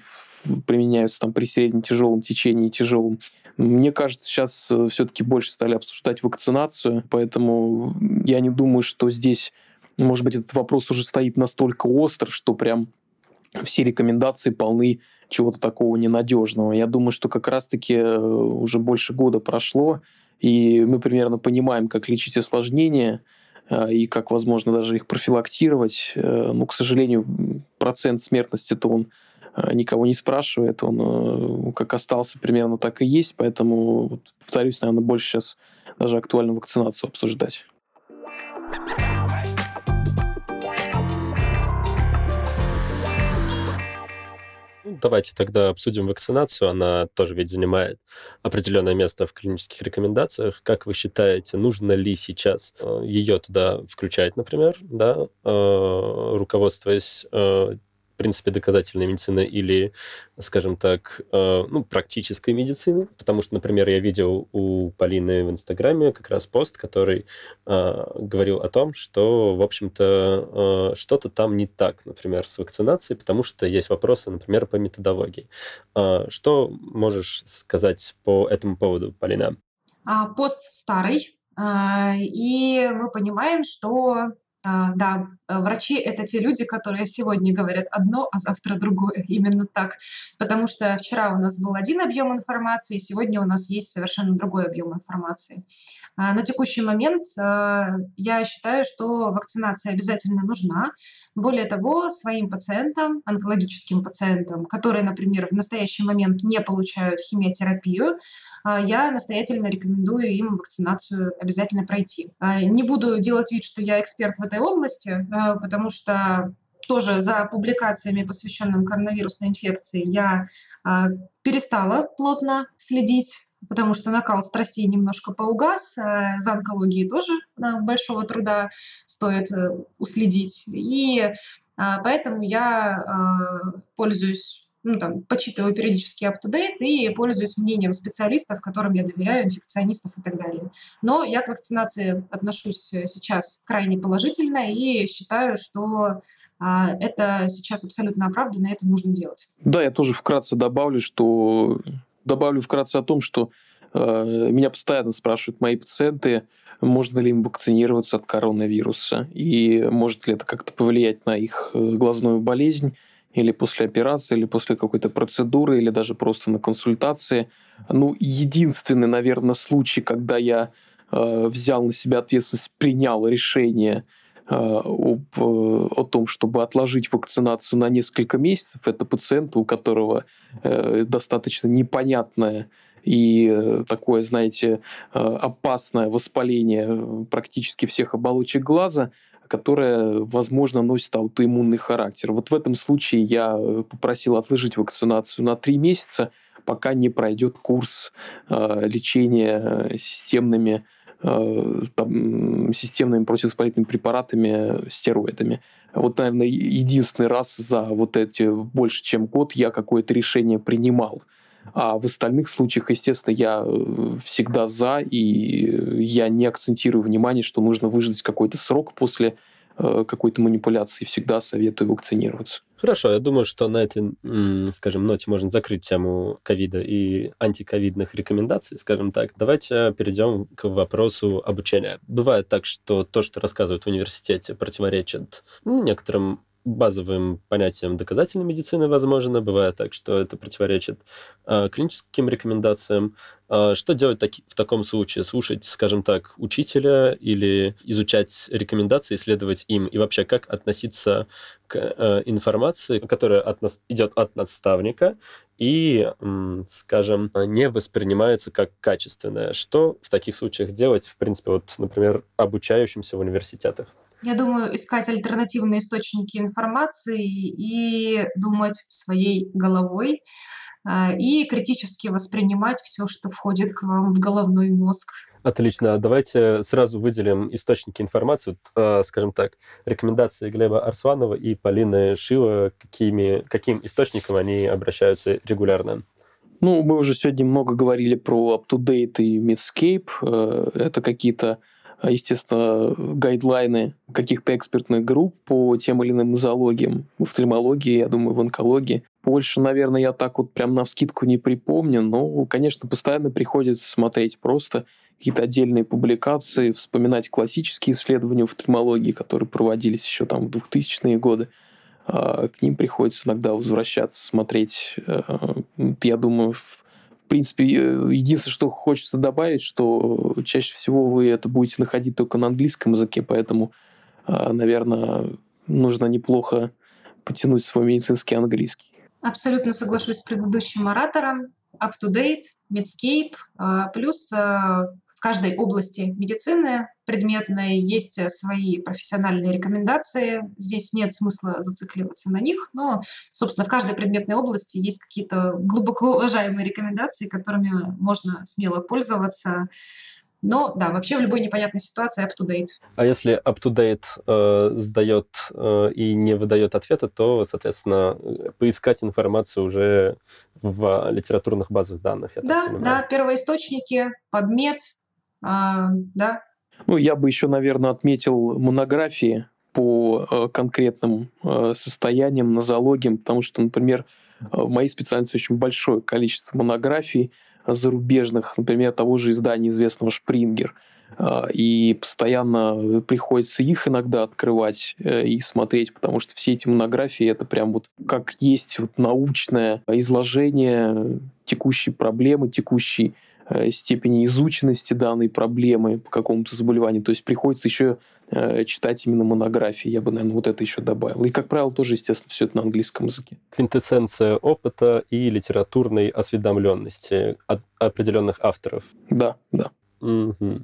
применяются там, при среднем тяжелом течении и тяжелом. Мне кажется, сейчас все-таки больше стали обсуждать вакцинацию, поэтому я не думаю, что здесь может быть, этот вопрос уже стоит настолько остро, что прям все рекомендации полны чего-то такого ненадежного. Я думаю, что как раз-таки э, уже больше года прошло, и мы примерно понимаем, как лечить осложнения, э, и как, возможно, даже их профилактировать. Э, но, к сожалению, процент смертности-то он никого не спрашивает, он как остался примерно так и есть, поэтому, повторюсь, наверное, больше сейчас даже актуально вакцинацию обсуждать. Давайте тогда обсудим вакцинацию. Она тоже ведь занимает определенное место в клинических рекомендациях. Как вы считаете, нужно ли сейчас э, ее туда включать, например, да, э, руководствуясь э, принципе, доказательной медицины или, скажем так, э, ну, практической медицины. Потому что, например, я видел у Полины в Инстаграме как раз пост, который э, говорил о том, что, в общем-то, э, что-то там не так, например, с вакцинацией, потому что есть вопросы, например, по методологии. Что можешь сказать по этому поводу, Полина? А, пост старый, и мы понимаем, что да, э, врачи — это те люди, которые сегодня говорят одно, а завтра другое. *laughs* Именно так. Потому что вчера у нас был один объем информации, сегодня у нас есть совершенно другой объем информации. А, на текущий момент а, я считаю, что вакцинация обязательно нужна. Более того, своим пациентам, онкологическим пациентам, которые, например, в настоящий момент не получают химиотерапию, я настоятельно рекомендую им вакцинацию обязательно пройти. Не буду делать вид, что я эксперт в этой области, э, потому что тоже за публикациями, посвященными коронавирусной инфекции, я э, перестала плотно следить потому что накал страстей немножко поугас, э, за онкологией тоже большого труда стоит уследить. И поэтому я пользуюсь ну, там, почитываю периодически up-to-date и пользуюсь мнением специалистов, которым я доверяю, инфекционистов и так далее. Но я к вакцинации отношусь э, сейчас крайне положительно и считаю, что а, это сейчас абсолютно оправданно, это нужно делать. Да, я тоже вкратце добавлю, что добавлю вкратце о том, что э, меня постоянно спрашивают мои пациенты, можно ли им вакцинироваться от коронавируса и может ли это как-то повлиять на их э, глазную болезнь или после операции, или после какой-то процедуры, или даже просто на консультации. Ну, единственный, наверное, случай, когда я э, взял на себя ответственность, принял решение э, об, э, о том, чтобы отложить вакцинацию на несколько месяцев, это пациент, у которого э, достаточно непонятное и э, такое, знаете, э, опасное воспаление практически всех оболочек глаза – которая, возможно, носит аутоиммунный характер. Вот в этом случае я э, попросил отложить вакцинацию на три месяца, пока не пройдет курс э, лечения системными э, там, системными противовоспалительными препаратами, стероидами. Вот, наверное, единственный раз за вот эти больше, чем год я какое-то решение принимал. А в остальных случаях, естественно, я э, всегда за, и я не акцентирую внимание, что нужно выждать какой-то срок после э, какой-то манипуляции. Всегда советую вакцинироваться. Хорошо, я думаю, что на этой, скажем, ноте можно закрыть тему ковида и антиковидных рекомендаций, скажем так. Давайте перейдем к вопросу обучения. Бывает так, что то, что рассказывают в университете, противоречит ну, некоторым базовым понятием доказательной медицины, возможно. Бывает так, что это противоречит э, клиническим рекомендациям. Э, что делать таки, в таком случае? Слушать, скажем так, учителя или изучать рекомендации, исследовать им? И вообще, как относиться к э, информации, которая от нас, идет от наставника и, скажем, не воспринимается как качественная? Что в таких случаях делать, в принципе, вот, например, обучающимся в университетах? Я думаю, искать альтернативные источники информации и думать своей головой а, и критически воспринимать все, что входит к вам в головной мозг. Отлично. Давайте сразу выделим источники информации. Вот, скажем так, рекомендации Глеба Арсланова и Полины Шива, какими, каким источникам они обращаются регулярно? Ну, мы уже сегодня много говорили про UpToDate и Medscape. Э, это какие-то а, естественно, гайдлайны каких-то экспертных групп по тем или иным нозологиям, в офтальмологии, я думаю, в онкологии. Больше, наверное, я так вот прям на вскидку не припомню, но, конечно, постоянно приходится смотреть просто какие-то отдельные публикации, вспоминать классические исследования в офтальмологии, которые проводились еще там в 2000-е годы. А, к ним приходится иногда возвращаться, смотреть. Э, я думаю, принципе, единственное, что хочется добавить, что чаще всего вы это будете находить только на английском языке, поэтому, а, наверное, нужно неплохо потянуть свой медицинский английский. Абсолютно соглашусь с предыдущим оратором. Up-to-date, Medscape, а, плюс а, в каждой области медицины предметной есть э, свои профессиональные рекомендации. Здесь нет смысла зацикливаться на них, но, собственно, в каждой предметной области есть какие-то глубоко уважаемые рекомендации, которыми можно смело пользоваться. Но да, вообще в любой непонятной ситуации up-to-date. А если up-to-date э, сдает э, и не выдает ответа, то, соответственно, поискать информацию уже в литературных базах данных. да, да, первоисточники, подмет, да. Ну, я бы еще, наверное, отметил монографии по э, конкретным э, состояниям, нозологиям, потому что, например, э, в моей специальности очень большое количество монографий зарубежных, например, того же издания известного «Шпрингер», и постоянно приходится их иногда открывать и смотреть, потому что все эти монографии это прям вот как есть вот научное изложение текущей проблемы, текущей степени изученности данной проблемы по какому-то заболеванию. То есть приходится еще э, читать именно монографии. Я бы, наверное, вот это еще добавил. И, как правило, тоже, естественно, все это на английском языке. Квинтэссенция опыта и литературной осведомленности от определенных авторов. Да, да. Угу.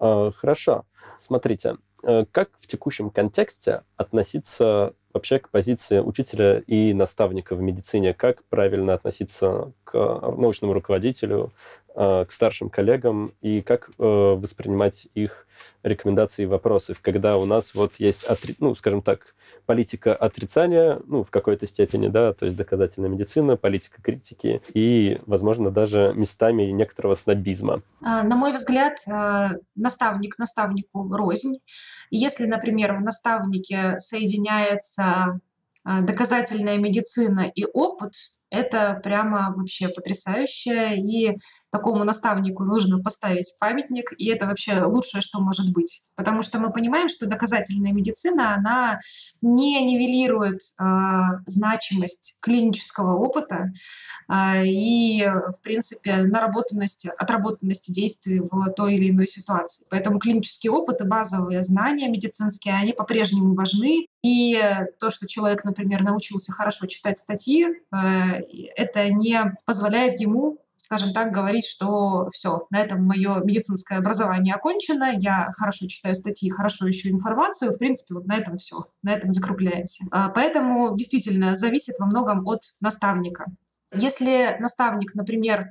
А, хорошо. Смотрите, э, как в текущем контексте относиться вообще к позиции учителя и наставника в медицине? Как правильно относиться к научному руководителю, э, к старшим коллегам и как э, воспринимать их рекомендации и вопросы, когда у нас вот есть, отри... ну, скажем так, политика отрицания, ну, в какой-то степени, да, то есть доказательная медицина, политика критики и, возможно, даже местами некоторого снобизма. А, на мой взгляд, э, наставник наставнику рознь. Если, например, в наставнике соединяется э, доказательная медицина и опыт, это прямо вообще потрясающе, и такому наставнику нужно поставить памятник, и это вообще лучшее, что может быть. Потому что мы понимаем, что доказательная медицина, она не нивелирует э, значимость клинического опыта э, и, в принципе, наработанности, отработанности действий в той или иной ситуации. Поэтому клинический опыт и базовые знания медицинские, они по-прежнему важны. И то, что человек, например, научился хорошо читать статьи, э, это не позволяет ему скажем так, говорить, что все, на этом мое медицинское образование окончено, я хорошо читаю статьи, хорошо ищу информацию, в принципе, вот на этом все, на этом закругляемся. А, поэтому действительно зависит во многом от наставника. Если наставник, например,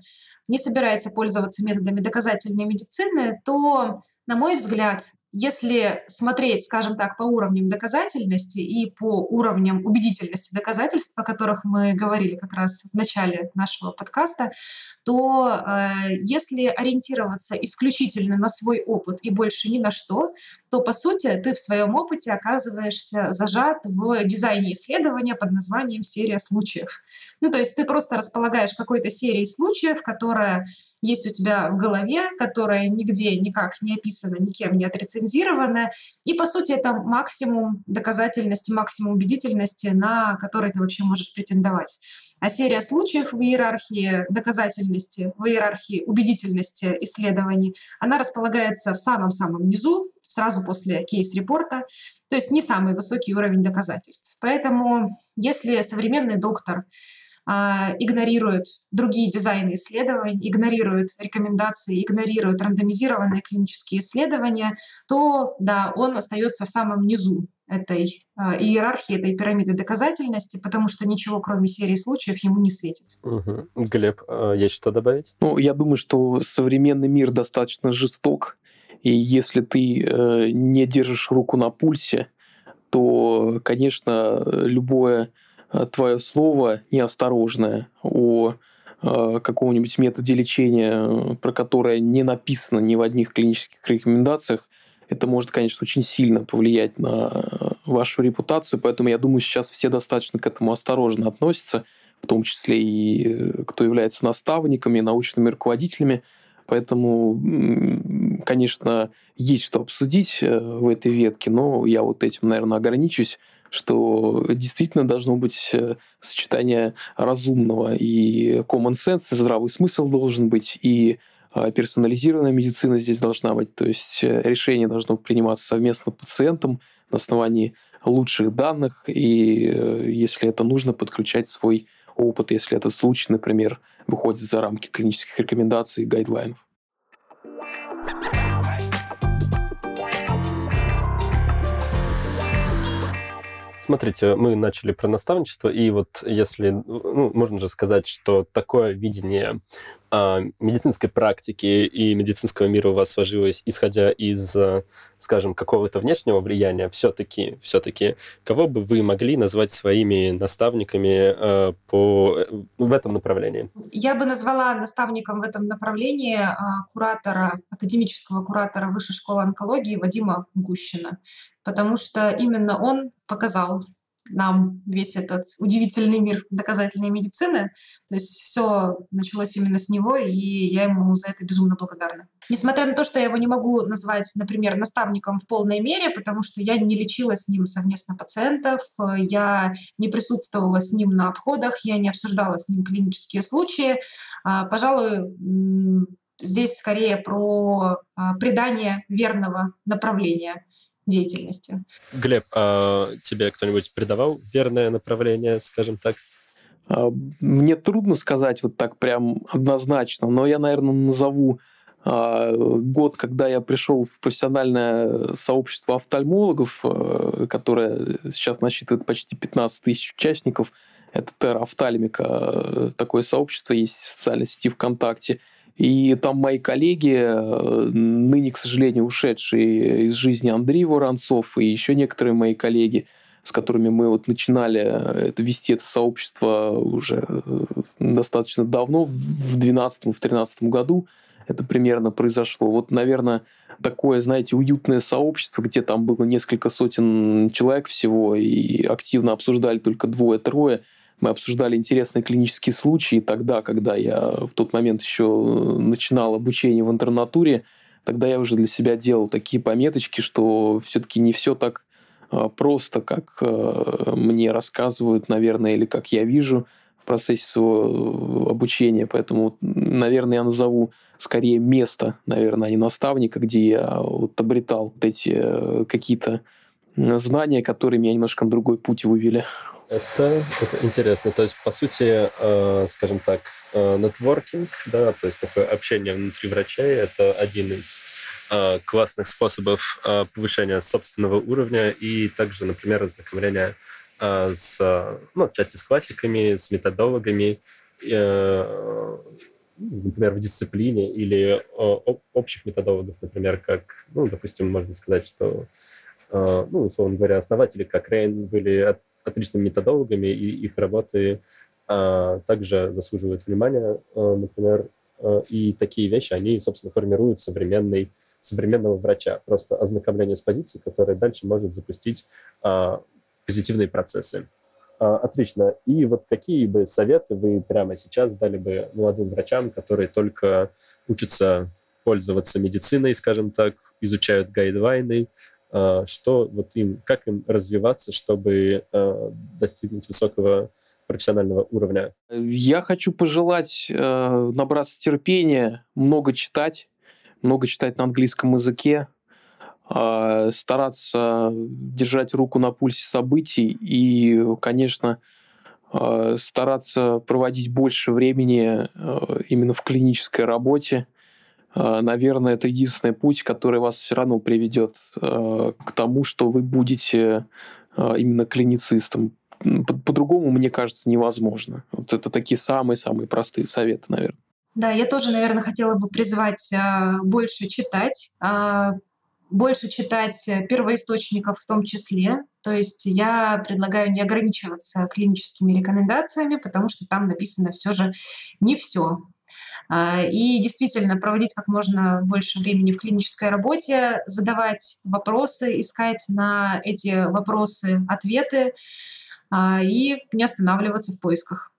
не собирается пользоваться методами доказательной медицины, то, на мой взгляд, если смотреть, скажем так, по уровням доказательности и по уровням убедительности доказательств, о которых мы говорили как раз в начале нашего подкаста, то э, если ориентироваться исключительно на свой опыт и больше ни на что, то, по сути, ты в своем опыте оказываешься зажат в дизайне исследования под названием «серия случаев». Ну, то есть ты просто располагаешь какой-то серией случаев, которая есть у тебя в голове, которая нигде никак не описана, никем не отрецензирована. И, по сути, это максимум доказательности, максимум убедительности, на который ты вообще можешь претендовать. А серия случаев в иерархии доказательности, в иерархии убедительности исследований, она располагается в самом-самом низу, сразу после кейс-репорта, то есть не самый высокий уровень доказательств. Поэтому если современный доктор игнорирует другие дизайны исследований, игнорирует рекомендации, игнорирует рандомизированные клинические исследования, то да, он остается в самом низу этой э, иерархии, этой пирамиды доказательности, потому что ничего, кроме серии случаев, ему не светит. Угу. Глеб, э, есть что добавить? Ну, я думаю, что современный мир достаточно жесток, и если ты э, не держишь руку на пульсе, то, конечно, любое твое слово неосторожное о э, каком-нибудь методе лечения, про которое не написано ни в одних клинических рекомендациях, это может, конечно, очень сильно повлиять на вашу репутацию, поэтому я думаю, сейчас все достаточно к этому осторожно относятся, в том числе и э, кто является наставниками, научными руководителями. Поэтому, конечно, есть что обсудить в этой ветке, но я вот этим, наверное, ограничусь что действительно должно быть э, сочетание разумного и common sense, здравый смысл должен быть, и а, персонализированная медицина здесь должна быть, то есть э, решение должно приниматься совместно пациентом на основании лучших данных, и э, если это нужно, подключать свой опыт, если этот случай, например, выходит за рамки клинических рекомендаций и гайдлайнов. Смотрите, мы начали про наставничество, и вот если, ну, можно же сказать, что такое видение медицинской практики и медицинского мира у вас сложилось, исходя из, э, скажем, какого-то внешнего влияния, все-таки, все-таки, кого бы вы могли назвать своими наставниками э, по, э, в этом направлении? Я бы назвала наставником в этом направлении куратора, академического куратора Высшей школы онкологии Вадима Гущина, потому что именно он показал нам весь этот удивительный мир доказательной медицины. То есть все началось именно с него, и я ему за это безумно благодарна. Несмотря на то, что я его не могу назвать, например, наставником в полной мере, потому что я не лечила с ним совместно пациентов, я не присутствовала с ним на обходах, я не обсуждала с ним клинические случаи. А, пожалуй, здесь скорее про а, придание верного направления деятельности. Глеб, а тебе кто-нибудь придавал верное направление, скажем так? А, мне трудно сказать вот так прям однозначно, но я, наверное, назову а, год, когда я пришел в профессиональное сообщество офтальмологов, а, которое сейчас насчитывает почти 15 тысяч участников. Это Терра Офтальмика. Такое сообщество есть в социальной сети ВКонтакте. И там мои коллеги, ныне, к сожалению, ушедшие из жизни Андрей Воронцов и еще некоторые мои коллеги, с которыми мы вот начинали это, вести это сообщество уже достаточно давно, в 2012-2013 году, это примерно произошло. Вот, наверное, такое, знаете, уютное сообщество, где там было несколько сотен человек всего, и активно обсуждали только двое-трое. Мы обсуждали интересные клинические случаи тогда, когда я в тот момент еще начинал обучение в интернатуре, тогда я уже для себя делал такие пометочки, что все-таки не все так а, просто, как а, мне рассказывают, наверное, или как я вижу процессе своего э, обучения. Поэтому, наверное, я назову скорее место, наверное, а не наставника, где я вот обретал вот эти э, какие-то знания, которые меня немножко на другой путь вывели. Это, это интересно. То есть, по сути, э, скажем так, э, нетворкинг, да, то есть такое общение внутри врачей, это один из э, классных способов э, повышения собственного уровня и также, например, ознакомления а, с, ну, отчасти с классиками, с методологами, э, например, в дисциплине или общих методологов, например, как, ну, допустим, можно сказать, что, а, ну, условно говоря, основатели как Рейн были отличными методологами, и их работы а, также заслуживают внимания, например, и такие вещи, они, собственно, формируют современный современного врача. Просто ознакомление с позицией, которая дальше может запустить позитивные процессы. А, отлично. И вот какие бы советы вы прямо сейчас дали бы молодым врачам, которые только учатся пользоваться медициной, скажем так, изучают гайдвайны, а, что вот им, как им развиваться, чтобы а, достигнуть высокого профессионального уровня? Я хочу пожелать набраться терпения, много читать, много читать на английском языке, стараться держать руку на пульсе событий и, конечно, стараться проводить больше времени именно в клинической работе. Наверное, это единственный путь, который вас все равно приведет к тому, что вы будете именно клиницистом. По-другому, мне кажется, невозможно. Вот это такие самые-самые простые советы, наверное. Да, я тоже, наверное, хотела бы призвать больше читать, больше читать э, первоисточников в том числе. То есть я предлагаю не ограничиваться клиническими рекомендациями, потому что там написано все же не все. А, и действительно проводить как можно больше времени в клинической работе, задавать вопросы, искать на эти вопросы ответы а, и не останавливаться в поисках.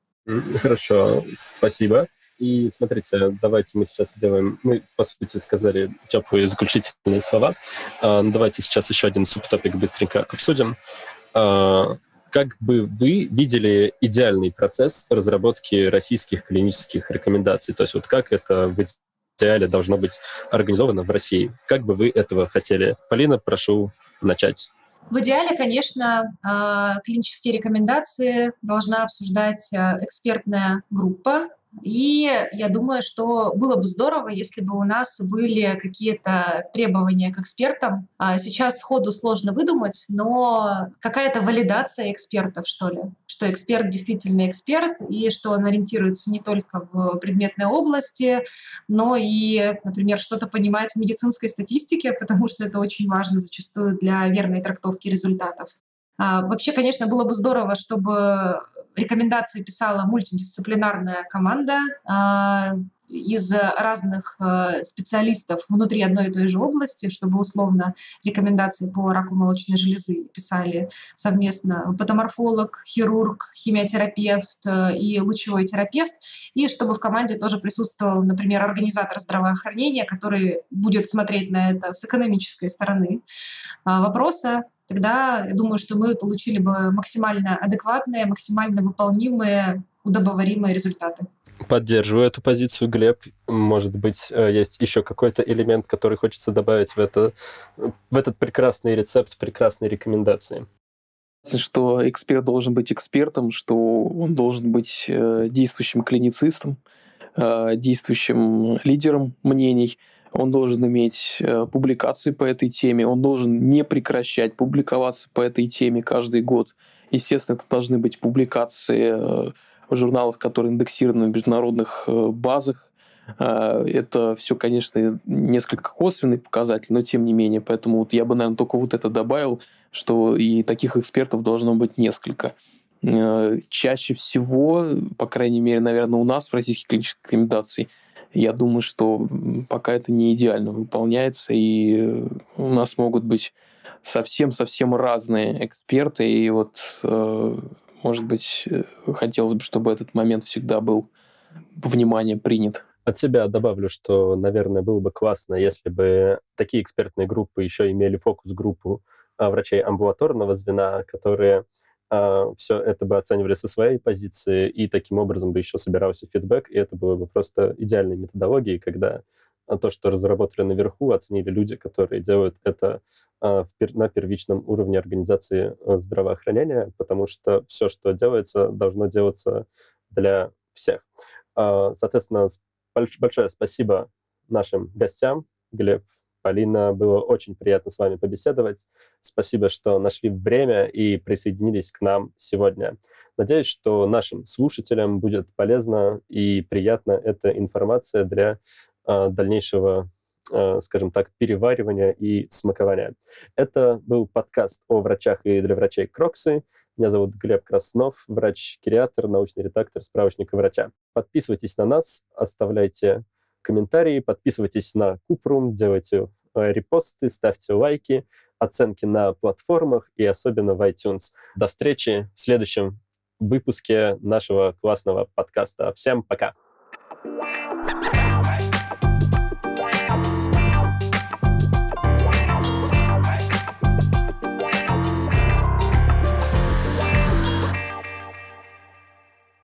Хорошо, спасибо. И смотрите, давайте мы сейчас сделаем, мы, по сути, сказали теплые заключительные слова. А, давайте сейчас еще один субтопик быстренько обсудим. А, как бы вы видели идеальный процесс разработки российских клинических рекомендаций? То есть вот как это в идеале должно быть организовано в России? Как бы вы этого хотели? Полина, прошу начать. В идеале, конечно, а, клинические рекомендации должна обсуждать экспертная группа, и я думаю, что было бы здорово, если бы у нас были какие-то требования к экспертам. А сейчас сходу сложно выдумать, но какая-то валидация экспертов, что ли. Что эксперт действительно эксперт, и что он ориентируется не только в предметной области, но и, например, что-то понимает в медицинской статистике, потому что это очень важно зачастую для верной трактовки результатов. А, вообще, конечно, было бы здорово, чтобы рекомендации писала мультидисциплинарная команда а, из разных а, специалистов внутри одной и той же области, чтобы условно рекомендации по раку молочной железы писали совместно патоморфолог, хирург, химиотерапевт и лучевой терапевт, и чтобы в команде тоже присутствовал, например, организатор здравоохранения, который будет смотреть на это с экономической стороны вопроса, тогда я думаю, что мы получили бы максимально адекватные, максимально выполнимые, удобоваримые результаты. Поддерживаю эту позицию, Глеб. Может быть, э, есть еще какой-то элемент, который хочется добавить в, это, в этот прекрасный рецепт, прекрасные рекомендации что эксперт должен быть экспертом, что он должен быть э, действующим клиницистом, э, действующим лидером мнений, он должен иметь э, публикации по этой теме, он должен не прекращать публиковаться по этой теме каждый год. Естественно, это должны быть публикации э, в журналах, которые индексированы в международных э, базах. Это все, конечно, несколько косвенный показатель, но тем не менее. Поэтому вот я бы, наверное, только вот это добавил, что и таких экспертов должно быть несколько. Чаще всего, по крайней мере, наверное, у нас в российских клинических рекомендаций, я думаю, что пока это не идеально выполняется, и у нас могут быть совсем-совсем разные эксперты, и вот, э, может быть, э, хотелось бы, чтобы этот момент всегда был внимание принят. От себя добавлю, что, наверное, было бы классно, если бы такие экспертные группы еще имели фокус-группу а, врачей амбулаторного звена, которые а, все это бы оценивали со своей позиции, и таким образом бы еще собирался фидбэк, и это было бы просто идеальной методологией, когда а, то, что разработали наверху, оценили люди, которые делают это а, на первичном уровне организации здравоохранения, потому что все, что делается, должно делаться для всех. Соответственно, большое спасибо нашим гостям. Глеб, Полина, было очень приятно с вами побеседовать. Спасибо, что нашли время и присоединились к нам сегодня. Надеюсь, что нашим слушателям будет полезна и приятна эта информация для э, дальнейшего, э, скажем так, переваривания и смакования. Это был подкаст о врачах и для врачей Кроксы. Меня зовут Глеб Краснов, врач-гериатр, научный редактор справочника врача. Подписывайтесь на нас, оставляйте комментарии, подписывайтесь на Купрум, делайте репосты, ставьте лайки, оценки на платформах и особенно в iTunes. До встречи в следующем выпуске нашего классного подкаста. Всем пока!